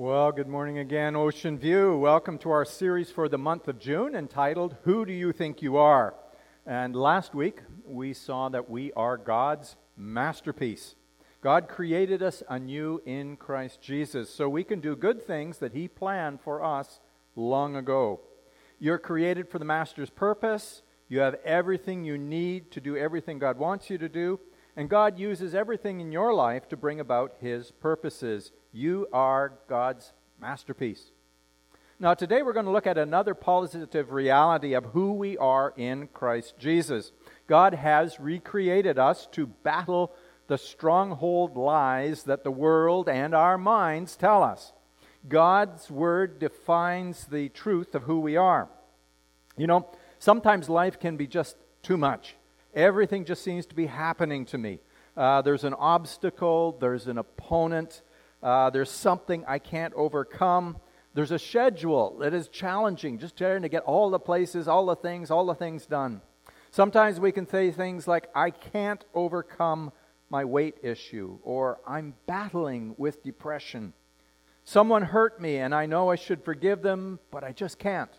Well, good morning again, Ocean View. Welcome to our series for the month of June entitled, Who Do You Think You Are? And last week, we saw that we are God's masterpiece. God created us anew in Christ Jesus so we can do good things that He planned for us long ago. You're created for the Master's purpose. You have everything you need to do everything God wants you to do. And God uses everything in your life to bring about His purposes. You are God's masterpiece. Now, today we're going to look at another positive reality of who we are in Christ Jesus. God has recreated us to battle the stronghold lies that the world and our minds tell us. God's Word defines the truth of who we are. You know, sometimes life can be just too much. Everything just seems to be happening to me. Uh, there's an obstacle, there's an opponent, uh, there's something I can't overcome. There's a schedule that is challenging, just trying to get all the places, all the things, all the things done. Sometimes we can say things like, I can't overcome my weight issue, or I'm battling with depression. Someone hurt me and I know I should forgive them, but I just can't.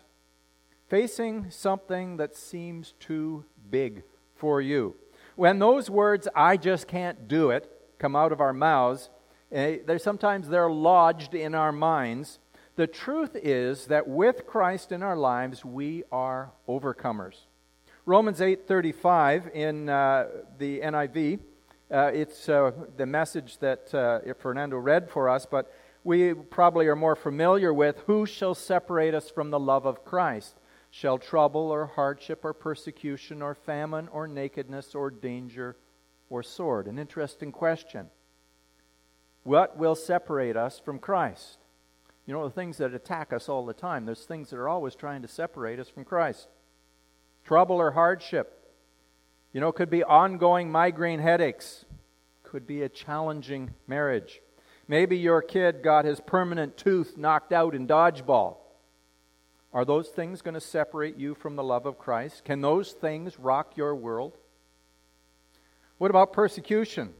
Facing something that seems too big for you. When those words, I just can't do it, come out of our mouths, eh, they sometimes they're lodged in our minds. The truth is that with Christ in our lives, we are overcomers. Romans 8:35 in uh, the NIV, uh, it's uh, the message that uh, Fernando read for us, but we probably are more familiar with. Who shall separate us from the love of Christ? Shall trouble or hardship or persecution or famine or nakedness or danger or sword? An interesting question. What will separate us from Christ? You know, the things that attack us all the time, there's things that are always trying to separate us from Christ. Trouble or hardship. You know, it could be ongoing migraine headaches, could be a challenging marriage. Maybe your kid got his permanent tooth knocked out in dodgeball. Are those things going to separate you from the love of Christ? Can those things rock your world? What about persecution?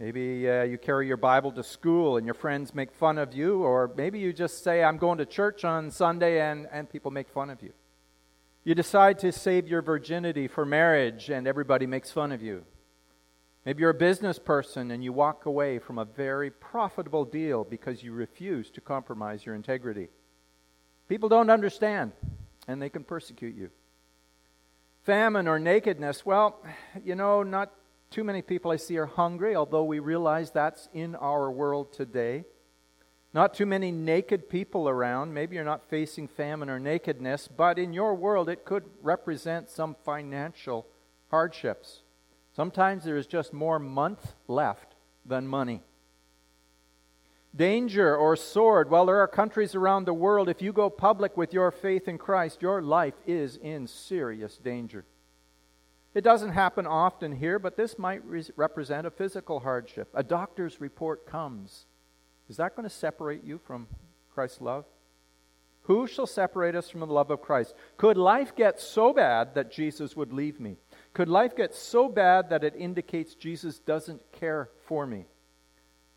Maybe uh, you carry your Bible to school and your friends make fun of you, or maybe you just say, I'm going to church on Sunday and, and people make fun of you. You decide to save your virginity for marriage and everybody makes fun of you. Maybe you're a business person and you walk away from a very profitable deal because you refuse to compromise your integrity. People don't understand, and they can persecute you. Famine or nakedness, well, you know, not too many people I see are hungry, although we realize that's in our world today. Not too many naked people around. Maybe you're not facing famine or nakedness, but in your world it could represent some financial hardships. Sometimes there is just more month left than money danger or sword. Well, there are countries around the world, if you go public with your faith in Christ, your life is in serious danger. It doesn't happen often here, but this might re- represent a physical hardship. A doctor's report comes. Is that going to separate you from Christ's love? Who shall separate us from the love of Christ? Could life get so bad that Jesus would leave me? Could life get so bad that it indicates Jesus doesn't care for me?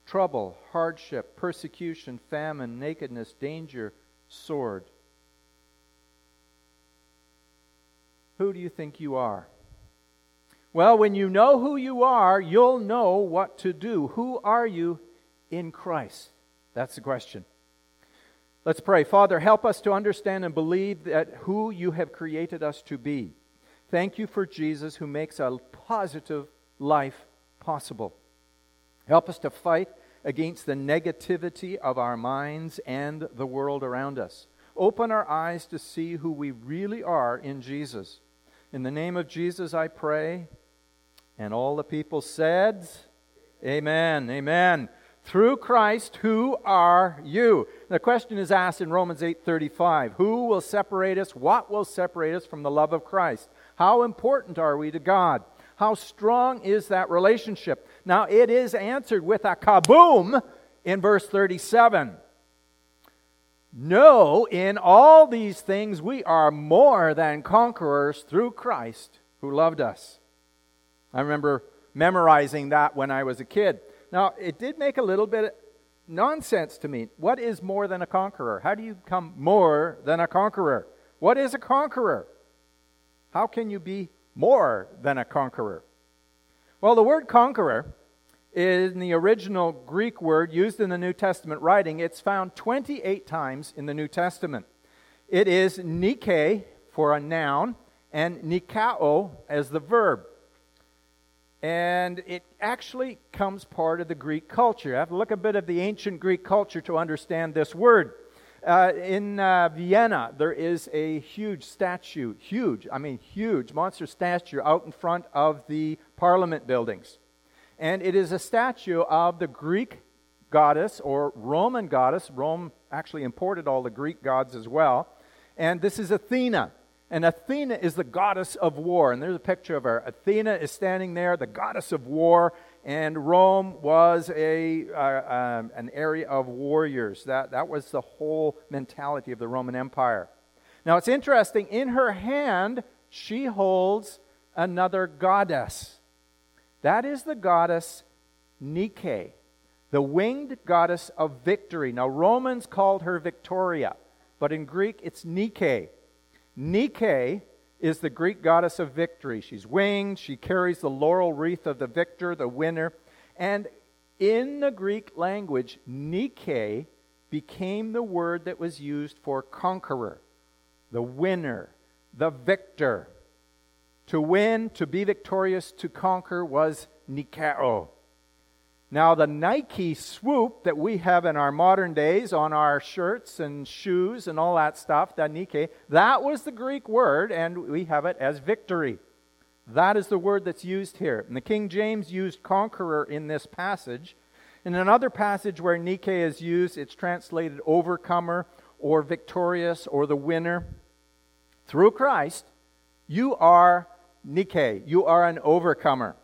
trouble, hardship, persecution, famine, nakedness, danger, sword. Who do you think you are? Well, when you know who you are, you'll know what to do. Who are you in Christ? That's the question. Let's pray. Father, help us to understand and believe that who you have created us to be. Thank you for Jesus who makes a positive life possible. Help us to fight against the negativity of our minds and the world around us. Open our eyes to see who we really are in Jesus. In the name of Jesus, I pray. And all the people said, Amen. Amen. Through Christ, who are you? The question is asked in Romans 8:35. Who will separate us? What will separate us from the love of Christ? How important are we to God? How strong is that relationship? Now, it is answered with a kaboom in verse 37. No, in all these things we are more than conquerors through Christ who loved us. I remember memorizing that when I was a kid. Now, it did make a little bit of nonsense to me. What is more than a conqueror? How do you become more than a conqueror? What is a conqueror? How can you be more than a conqueror? Well, the word conqueror in the original Greek word used in the New Testament writing, it's found 28 times in the New Testament. It is Nike for a noun and Nikao as the verb. And it actually comes part of the Greek culture. You have to look a bit of the ancient Greek culture to understand this word. Uh, in uh, Vienna, there is a huge statue, huge, I mean huge, monster statue out in front of the parliament buildings. And it is a statue of the Greek goddess or Roman goddess. Rome actually imported all the Greek gods as well. And this is Athena. And Athena is the goddess of war. And there's a picture of her. Athena is standing there, the goddess of war. And Rome was a, uh, um, an area of warriors. That, that was the whole mentality of the Roman Empire. Now it's interesting, in her hand, she holds another goddess. That is the goddess Nike, the winged goddess of victory. Now, Romans called her Victoria, but in Greek it's Nike. Nike is the Greek goddess of victory. She's winged, she carries the laurel wreath of the victor, the winner. And in the Greek language, Nike became the word that was used for conqueror, the winner, the victor. To win, to be victorious, to conquer was Nikao. Now, the Nike swoop that we have in our modern days on our shirts and shoes and all that stuff, that Nike, that was the Greek word, and we have it as victory. That is the word that's used here. And the King James used conqueror in this passage. In another passage where Nike is used, it's translated overcomer or victorious or the winner. Through Christ, you are Nike. You are an overcomer.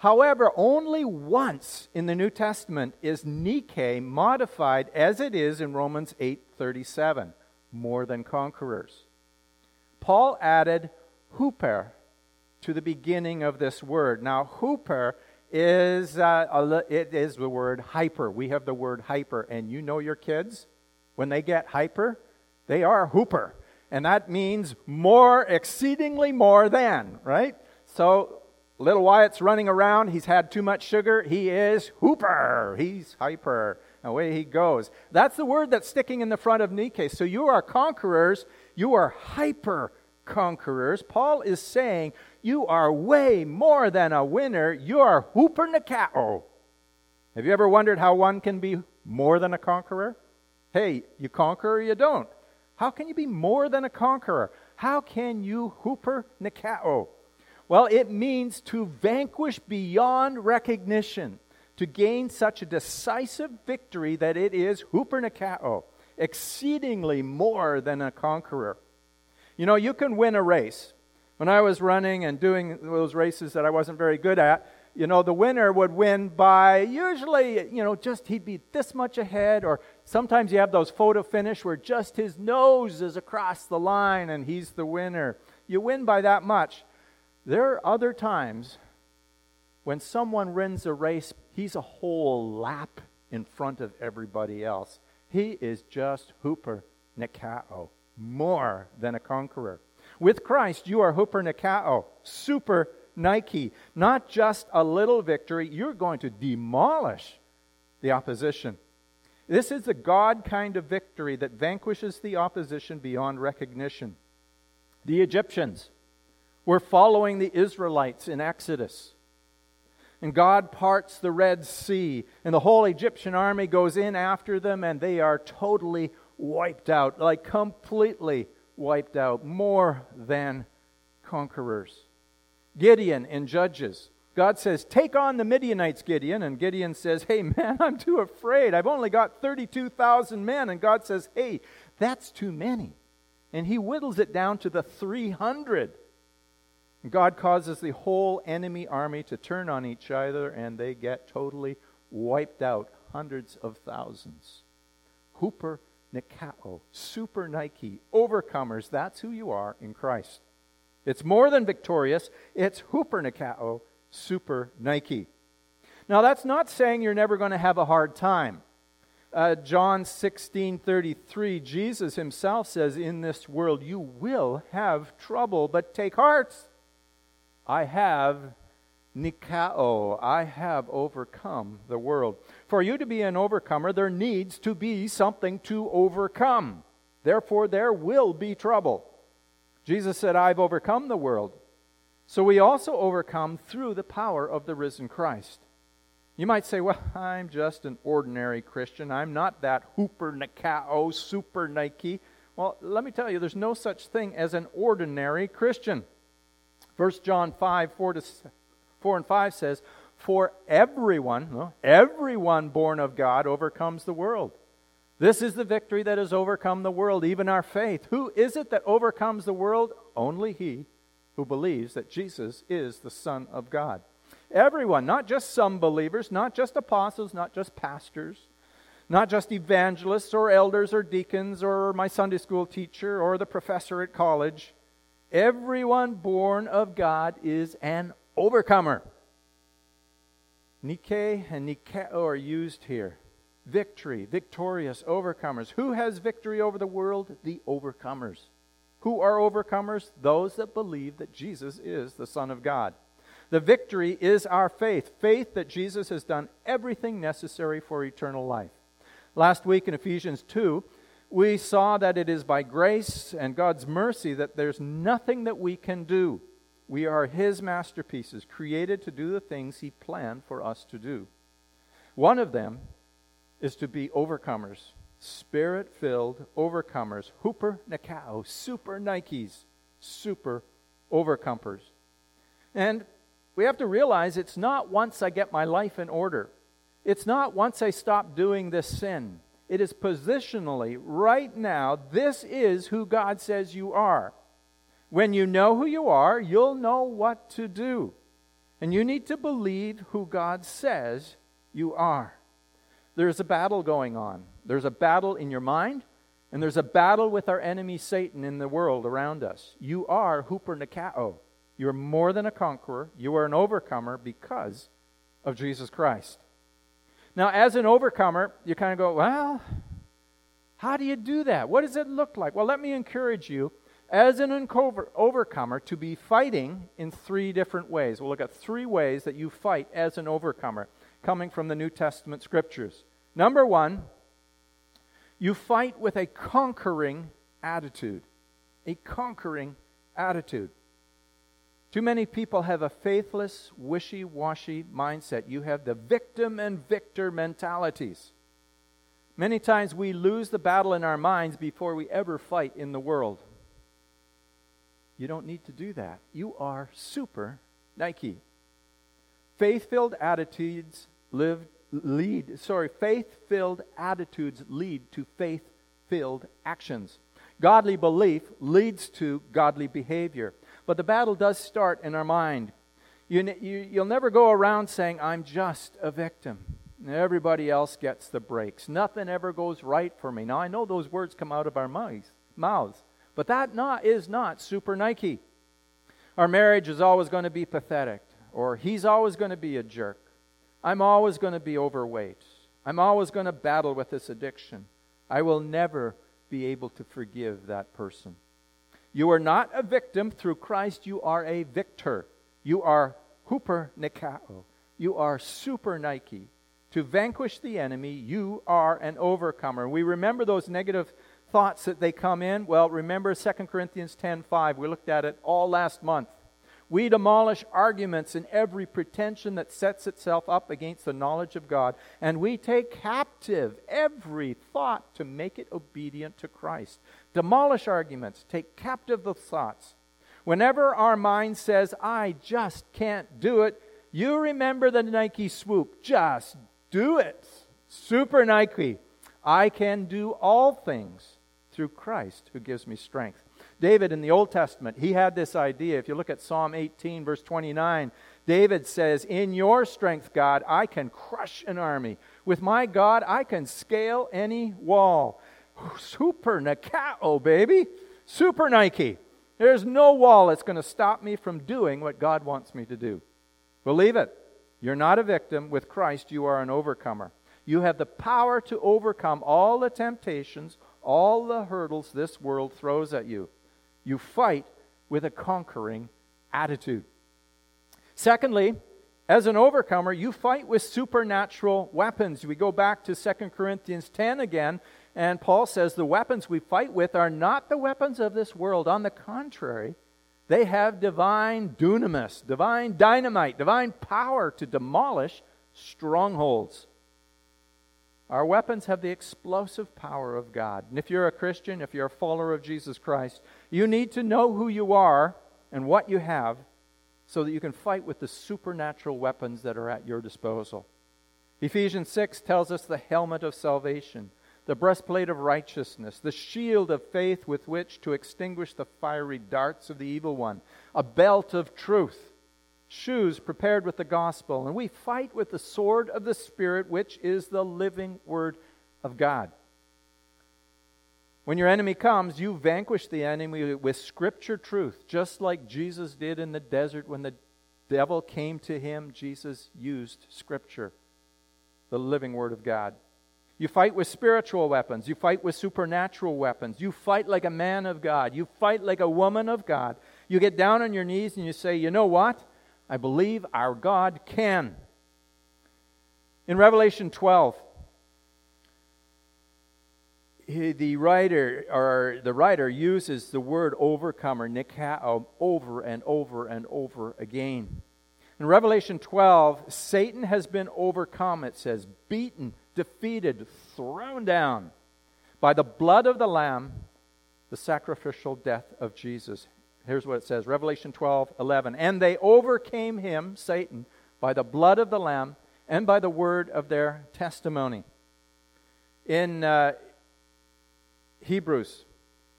However, only once in the New Testament is Nike modified as it is in Romans 8:37, more than conquerors. Paul added hooper to the beginning of this word. Now, hooper is uh, a, it is the word hyper. We have the word hyper, and you know your kids when they get hyper, they are hooper, and that means more, exceedingly more than, right? So Little Wyatt's running around. He's had too much sugar. He is hooper. He's hyper. Away he goes. That's the word that's sticking in the front of Nike. So you are conquerors. You are hyper conquerors. Paul is saying you are way more than a winner. You are hooper nikao. Have you ever wondered how one can be more than a conqueror? Hey, you conquer or you don't. How can you be more than a conqueror? How can you hooper nikao? Well, it means to vanquish beyond recognition, to gain such a decisive victory that it is hupernikao, exceedingly more than a conqueror. You know, you can win a race. When I was running and doing those races that I wasn't very good at, you know, the winner would win by usually, you know, just he'd be this much ahead, or sometimes you have those photo finish where just his nose is across the line and he's the winner. You win by that much. There are other times when someone wins a race, he's a whole lap in front of everybody else. He is just hooper nikao, more than a conqueror. With Christ, you are hooper nikao, super Nike. Not just a little victory, you're going to demolish the opposition. This is the God kind of victory that vanquishes the opposition beyond recognition. The Egyptians, were following the Israelites in Exodus. And God parts the Red Sea, and the whole Egyptian army goes in after them, and they are totally wiped out, like completely wiped out, more than conquerors. Gideon in Judges. God says, Take on the Midianites, Gideon. And Gideon says, Hey, man, I'm too afraid. I've only got 32,000 men. And God says, Hey, that's too many. And he whittles it down to the 300. God causes the whole enemy army to turn on each other and they get totally wiped out, hundreds of thousands. Hooper Nikao, Super Nike, overcomers, that's who you are in Christ. It's more than victorious, it's Hooper Nikao, Super Nike. Now, that's not saying you're never going to have a hard time. Uh, John 16 33, Jesus himself says, In this world you will have trouble, but take heart. I have Nikao, I have overcome the world. For you to be an overcomer, there needs to be something to overcome. Therefore, there will be trouble. Jesus said, I've overcome the world. So we also overcome through the power of the risen Christ. You might say, well, I'm just an ordinary Christian. I'm not that hooper Nikao, super Nike. Well, let me tell you, there's no such thing as an ordinary Christian. 1 John 5, 4, to, 4 and 5 says, For everyone, everyone born of God overcomes the world. This is the victory that has overcome the world, even our faith. Who is it that overcomes the world? Only he who believes that Jesus is the Son of God. Everyone, not just some believers, not just apostles, not just pastors, not just evangelists or elders or deacons or my Sunday school teacher or the professor at college. Everyone born of God is an overcomer. Nike and Nikao are used here. Victory, victorious, overcomers. Who has victory over the world? The overcomers. Who are overcomers? Those that believe that Jesus is the Son of God. The victory is our faith faith that Jesus has done everything necessary for eternal life. Last week in Ephesians 2, we saw that it is by grace and God's mercy that there's nothing that we can do. We are His masterpieces, created to do the things He planned for us to do. One of them is to be overcomers, spirit filled overcomers, hooper Nikao, super Nikes, super overcomers. And we have to realize it's not once I get my life in order. It's not once I stop doing this sin. It is positionally, right now, this is who God says you are. When you know who you are, you'll know what to do. And you need to believe who God says you are. There's a battle going on. There's a battle in your mind, and there's a battle with our enemy Satan in the world around us. You are Hooper Nikao. You're more than a conqueror. You are an overcomer because of Jesus Christ. Now, as an overcomer, you kind of go, well, how do you do that? What does it look like? Well, let me encourage you, as an overcomer, to be fighting in three different ways. We'll look at three ways that you fight as an overcomer, coming from the New Testament scriptures. Number one, you fight with a conquering attitude. A conquering attitude. Too many people have a faithless, wishy washy mindset. You have the victim and victor mentalities. Many times we lose the battle in our minds before we ever fight in the world. You don't need to do that. You are super Nike. Faith filled attitudes live, lead, sorry, faith filled attitudes lead to faith filled actions. Godly belief leads to godly behavior. But the battle does start in our mind. You, you, you'll never go around saying, I'm just a victim. Everybody else gets the breaks. Nothing ever goes right for me. Now, I know those words come out of our mouths, but that not, is not super Nike. Our marriage is always going to be pathetic, or he's always going to be a jerk. I'm always going to be overweight. I'm always going to battle with this addiction. I will never be able to forgive that person. You are not a victim. Through Christ, you are a victor. You are Hooper Nikao. You are super Nike. To vanquish the enemy, you are an overcomer. We remember those negative thoughts that they come in. Well, remember 2 Corinthians 10:5. We looked at it all last month. We demolish arguments and every pretension that sets itself up against the knowledge of God, and we take captive every thought to make it obedient to Christ. Demolish arguments, take captive the thoughts. Whenever our mind says, I just can't do it, you remember the Nike swoop. Just do it. Super Nike. I can do all things through Christ who gives me strength. David in the Old Testament, he had this idea. If you look at Psalm 18, verse 29, David says, In your strength, God, I can crush an army. With my God, I can scale any wall. Super Nikao, baby. Super Nike. There's no wall that's going to stop me from doing what God wants me to do. Believe it. You're not a victim. With Christ, you are an overcomer. You have the power to overcome all the temptations, all the hurdles this world throws at you. You fight with a conquering attitude. Secondly, as an overcomer, you fight with supernatural weapons. We go back to 2 Corinthians 10 again, and Paul says the weapons we fight with are not the weapons of this world. On the contrary, they have divine dunamis, divine dynamite, divine power to demolish strongholds. Our weapons have the explosive power of God. And if you're a Christian, if you're a follower of Jesus Christ, you need to know who you are and what you have so that you can fight with the supernatural weapons that are at your disposal. Ephesians 6 tells us the helmet of salvation, the breastplate of righteousness, the shield of faith with which to extinguish the fiery darts of the evil one, a belt of truth, shoes prepared with the gospel, and we fight with the sword of the Spirit, which is the living word of God. When your enemy comes, you vanquish the enemy with scripture truth, just like Jesus did in the desert when the devil came to him. Jesus used scripture, the living word of God. You fight with spiritual weapons. You fight with supernatural weapons. You fight like a man of God. You fight like a woman of God. You get down on your knees and you say, You know what? I believe our God can. In Revelation 12, the writer or the writer uses the word overcomer nikao over and over and over again. In revelation 12 satan has been overcome it says beaten defeated thrown down by the blood of the lamb the sacrificial death of jesus. Here's what it says revelation 12 11 and they overcame him satan by the blood of the lamb and by the word of their testimony. In uh, Hebrews,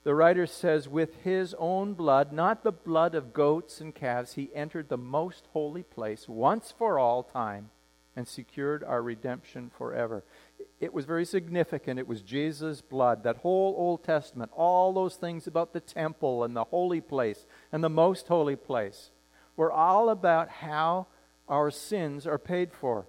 the writer says, With his own blood, not the blood of goats and calves, he entered the most holy place once for all time and secured our redemption forever. It was very significant. It was Jesus' blood. That whole Old Testament, all those things about the temple and the holy place and the most holy place, were all about how our sins are paid for.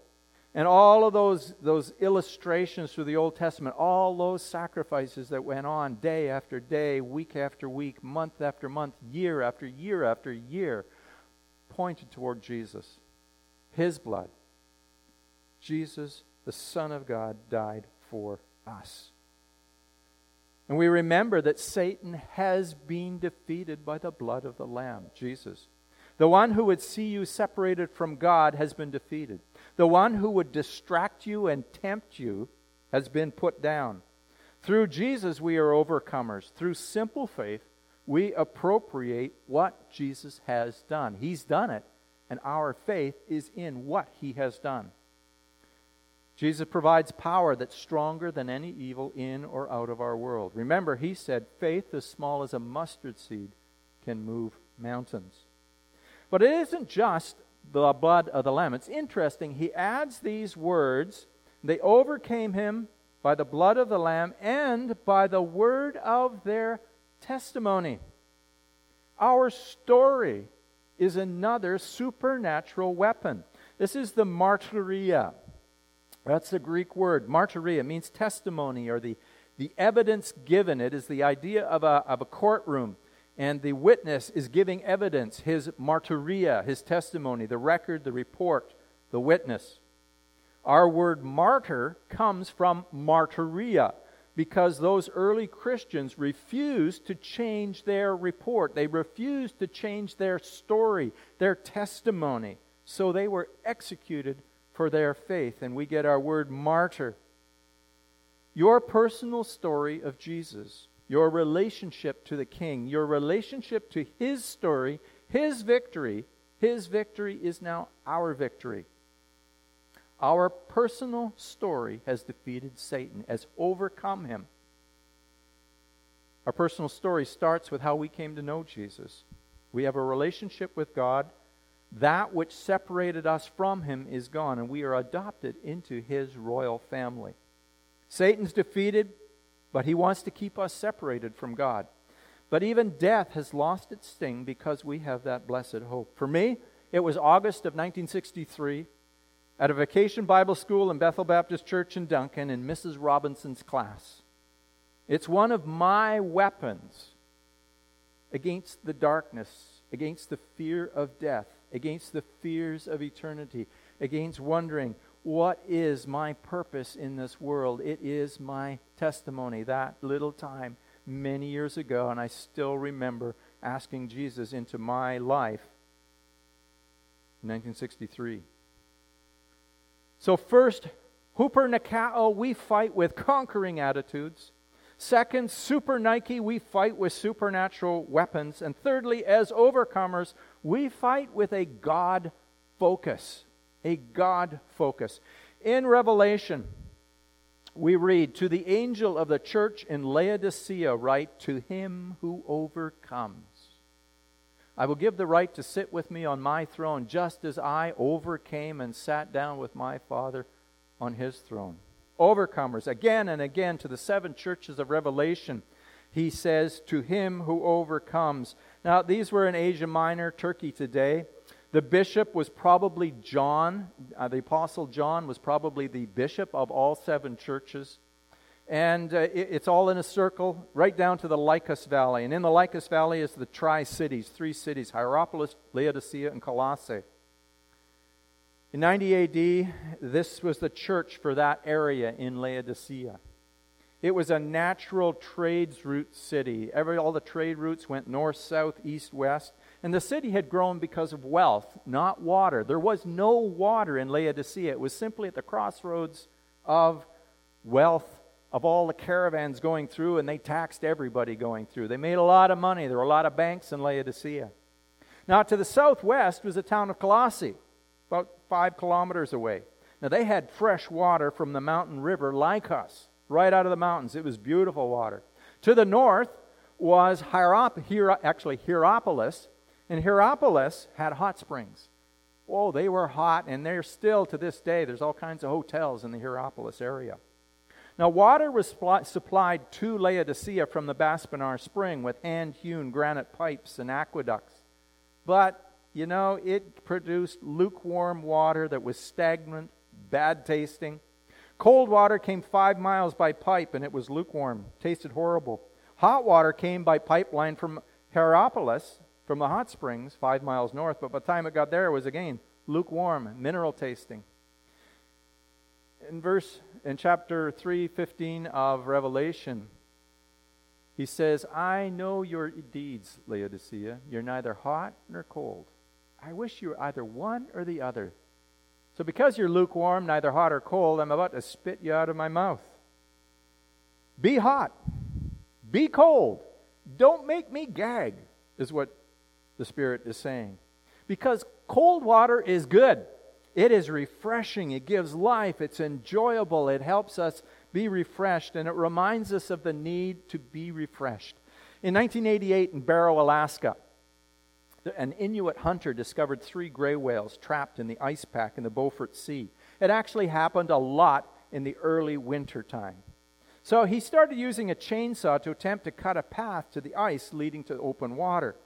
And all of those, those illustrations through the Old Testament, all those sacrifices that went on day after day, week after week, month after month, year after year after year, pointed toward Jesus. His blood. Jesus, the Son of God, died for us. And we remember that Satan has been defeated by the blood of the Lamb, Jesus. The one who would see you separated from God has been defeated. The one who would distract you and tempt you has been put down. Through Jesus, we are overcomers. Through simple faith, we appropriate what Jesus has done. He's done it, and our faith is in what he has done. Jesus provides power that's stronger than any evil in or out of our world. Remember, he said, faith as small as a mustard seed can move mountains. But it isn't just the blood of the Lamb. It's interesting. He adds these words they overcame him by the blood of the Lamb and by the word of their testimony. Our story is another supernatural weapon. This is the martyria. That's the Greek word. Martyria means testimony or the, the evidence given. It is the idea of a, of a courtroom and the witness is giving evidence, his martyria, his testimony, the record, the report, the witness. Our word martyr comes from martyria because those early Christians refused to change their report. They refused to change their story, their testimony. So they were executed for their faith, and we get our word martyr. Your personal story of Jesus your relationship to the king, your relationship to his story, his victory, his victory is now our victory. Our personal story has defeated Satan, has overcome him. Our personal story starts with how we came to know Jesus. We have a relationship with God. That which separated us from him is gone, and we are adopted into his royal family. Satan's defeated, but he wants to keep us separated from God. But even death has lost its sting because we have that blessed hope. For me, it was August of 1963, at a vacation Bible school in Bethel Baptist Church in Duncan in Mrs. Robinson's class. It's one of my weapons against the darkness, against the fear of death, against the fears of eternity, against wondering, what is my purpose in this world? It is my testimony. That little time many years ago, and I still remember asking Jesus into my life in 1963. So, first, Hooper Nikao, we fight with conquering attitudes. Second, Super Nike, we fight with supernatural weapons. And thirdly, as overcomers, we fight with a God focus. A God focus. In Revelation, we read, To the angel of the church in Laodicea, write, To him who overcomes. I will give the right to sit with me on my throne, just as I overcame and sat down with my Father on his throne. Overcomers, again and again, to the seven churches of Revelation, he says, To him who overcomes. Now, these were in Asia Minor, Turkey today. The bishop was probably John. Uh, the Apostle John was probably the bishop of all seven churches. And uh, it, it's all in a circle, right down to the Lycus Valley. And in the Lycus Valley is the Tri Cities, three cities Hierapolis, Laodicea, and Colossae. In 90 AD, this was the church for that area in Laodicea. It was a natural trades route city. Every, all the trade routes went north, south, east, west. And the city had grown because of wealth, not water. There was no water in Laodicea. It was simply at the crossroads of wealth of all the caravans going through, and they taxed everybody going through. They made a lot of money. There were a lot of banks in Laodicea. Now, to the southwest was the town of Colossae, about five kilometers away. Now, they had fresh water from the mountain river Lycus, right out of the mountains. It was beautiful water. To the north was Hierop- Hier- actually Hierapolis, and Hierapolis had hot springs. Oh, they were hot, and they're still to this day. There's all kinds of hotels in the Hierapolis area. Now, water was supplied to Laodicea from the Baspinar spring with hand hewn granite pipes and aqueducts. But, you know, it produced lukewarm water that was stagnant, bad tasting. Cold water came five miles by pipe and it was lukewarm, tasted horrible. Hot water came by pipeline from Hierapolis, from the hot springs, five miles north, but by the time it got there, it was again lukewarm, mineral tasting. In verse in chapter 3:15 of Revelation, he says, "I know your deeds, Laodicea. You're neither hot nor cold. I wish you were either one or the other. So because you're lukewarm, neither hot or cold, I'm about to spit you out of my mouth. Be hot. Be cold. Don't make me gag." Is what the Spirit is saying. Because cold water is good. It is refreshing. It gives life. It's enjoyable. It helps us be refreshed, and it reminds us of the need to be refreshed. In 1988, in Barrow, Alaska, an Inuit hunter discovered three gray whales trapped in the ice pack in the Beaufort Sea. It actually happened a lot in the early winter time. So he started using a chainsaw to attempt to cut a path to the ice leading to open water.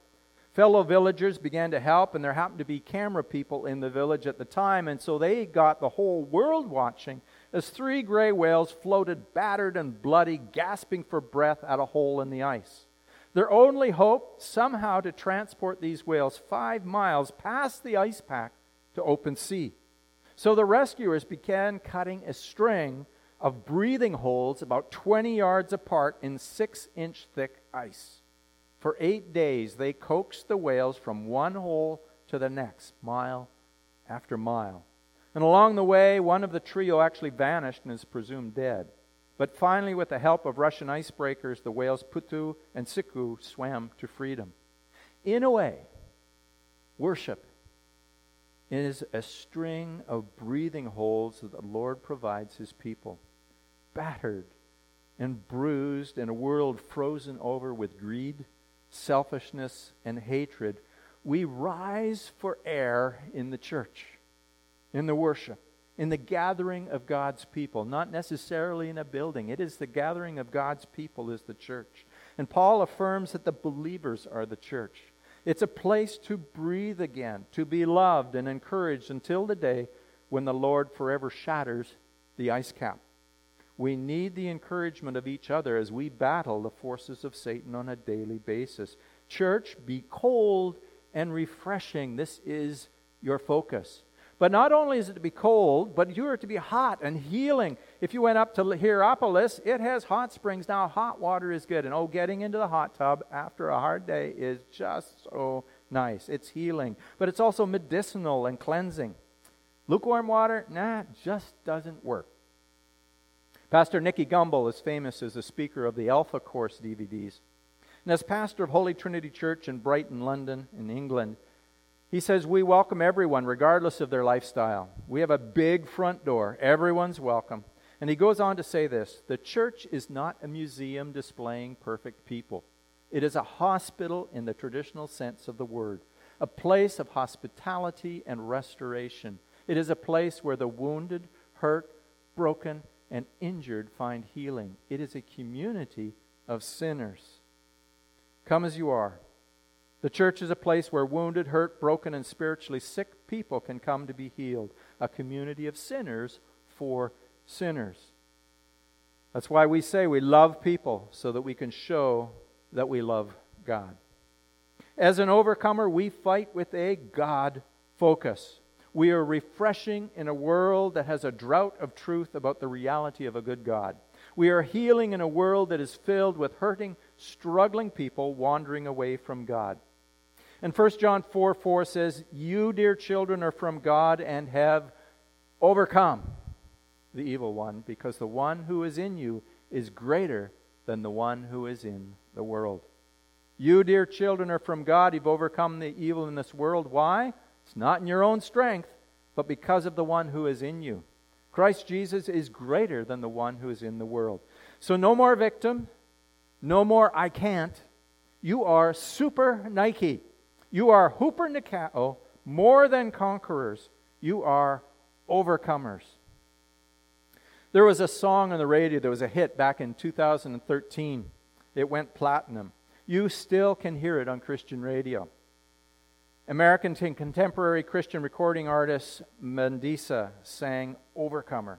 Fellow villagers began to help, and there happened to be camera people in the village at the time, and so they got the whole world watching as three gray whales floated battered and bloody, gasping for breath at a hole in the ice. Their only hope, somehow to transport these whales five miles past the ice pack to open sea. So the rescuers began cutting a string of breathing holes about 20 yards apart in six inch thick ice. For eight days, they coaxed the whales from one hole to the next, mile after mile. And along the way, one of the trio actually vanished and is presumed dead. But finally, with the help of Russian icebreakers, the whales Putu and Siku swam to freedom. In a way, worship is a string of breathing holes that the Lord provides his people. Battered and bruised in a world frozen over with greed selfishness, and hatred, we rise for air in the church, in the worship, in the gathering of God's people, not necessarily in a building. It is the gathering of God's people is the church. And Paul affirms that the believers are the church. It's a place to breathe again, to be loved and encouraged until the day when the Lord forever shatters the ice cap. We need the encouragement of each other as we battle the forces of Satan on a daily basis. Church, be cold and refreshing. This is your focus. But not only is it to be cold, but you are to be hot and healing. If you went up to Hierapolis, it has hot springs. Now, hot water is good. And oh, getting into the hot tub after a hard day is just so nice. It's healing. But it's also medicinal and cleansing. Lukewarm water, nah, just doesn't work. Pastor Nicky Gumbel is famous as a speaker of the Alpha Course DVDs. And as pastor of Holy Trinity Church in Brompton, London, in England, he says, We welcome everyone, regardless of their lifestyle. We have a big front door. Everyone's welcome. And he goes on to say this The church is not a museum displaying perfect people, it is a hospital in the traditional sense of the word, a place of hospitality and restoration. It is a place where the wounded, hurt, broken, and injured find healing. It is a community of sinners. Come as you are the church is a place where wounded, hurt, broken, and spiritually sick people can come to be healed, a community of sinners for sinners. That's why we say we love people, so that we can show that we love God. As an overcomer, we fight with a God focus. We are refreshing in a world that has a drought of truth about the reality of a good God. We are healing in a world that is filled with hurting, struggling people wandering away from God. And 1 John 4 4 says, You, dear children, are from God and have overcome the evil one, because the one who is in you is greater than the one who is in the world. You, dear children, are from God. You've overcome the evil in this world. Why? It's not in your own strength, but because of the one who is in you. Christ Jesus is greater than the one who is in the world. So no more victim, no more I can't. You are super Nike. You are hooper nikao, oh, more than conquerors. You are overcomers. There was a song on the radio that was a hit back in 2013. It went platinum. You still can hear it on Christian radio. American contemporary Christian recording artist Mandisa sang Overcomer.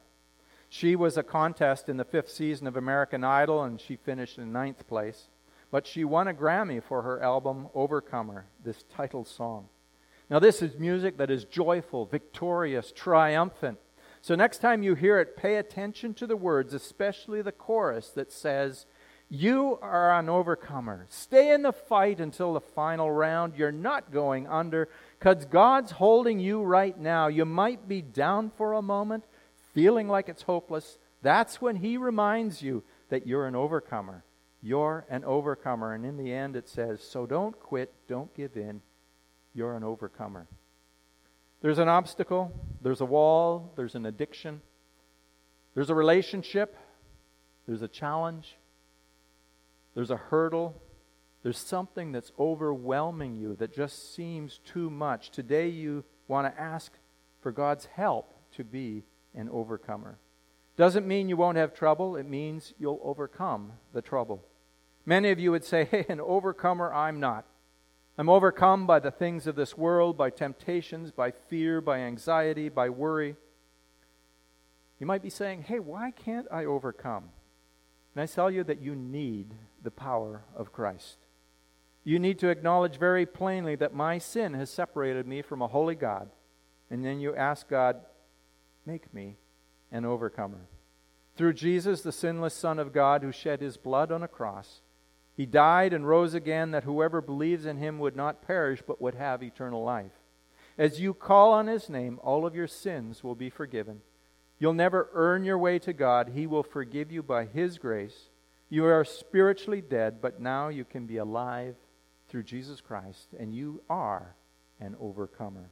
She was a contest in the fifth season of American Idol and she finished in ninth place. But she won a Grammy for her album Overcomer, this title song. Now, this is music that is joyful, victorious, triumphant. So, next time you hear it, pay attention to the words, especially the chorus that says, You are an overcomer. Stay in the fight until the final round. You're not going under because God's holding you right now. You might be down for a moment, feeling like it's hopeless. That's when He reminds you that you're an overcomer. You're an overcomer. And in the end, it says, So don't quit, don't give in. You're an overcomer. There's an obstacle, there's a wall, there's an addiction, there's a relationship, there's a challenge, there's a hurdle, there's something that's overwhelming you that just seems too much. Today, you want to ask for God's help to be an overcomer. Doesn't mean you won't have trouble, it means you'll overcome the trouble. Many of you would say, hey, an overcomer, I'm not. I'm overcome by the things of this world, by temptations, by fear, by anxiety, by worry. You might be saying, hey, why can't I overcome? And I tell you that you need the power of Christ. You need to acknowledge very plainly that my sin has separated me from a holy God. And then you ask God, make me an overcomer. Through Jesus, the sinless Son of God, who shed his blood on a cross, he died and rose again that whoever believes in him would not perish but would have eternal life. As you call on his name, all of your sins will be forgiven. You'll never earn your way to God. He will forgive you by his grace. You are spiritually dead, but now you can be alive through Jesus Christ, and you are an overcomer.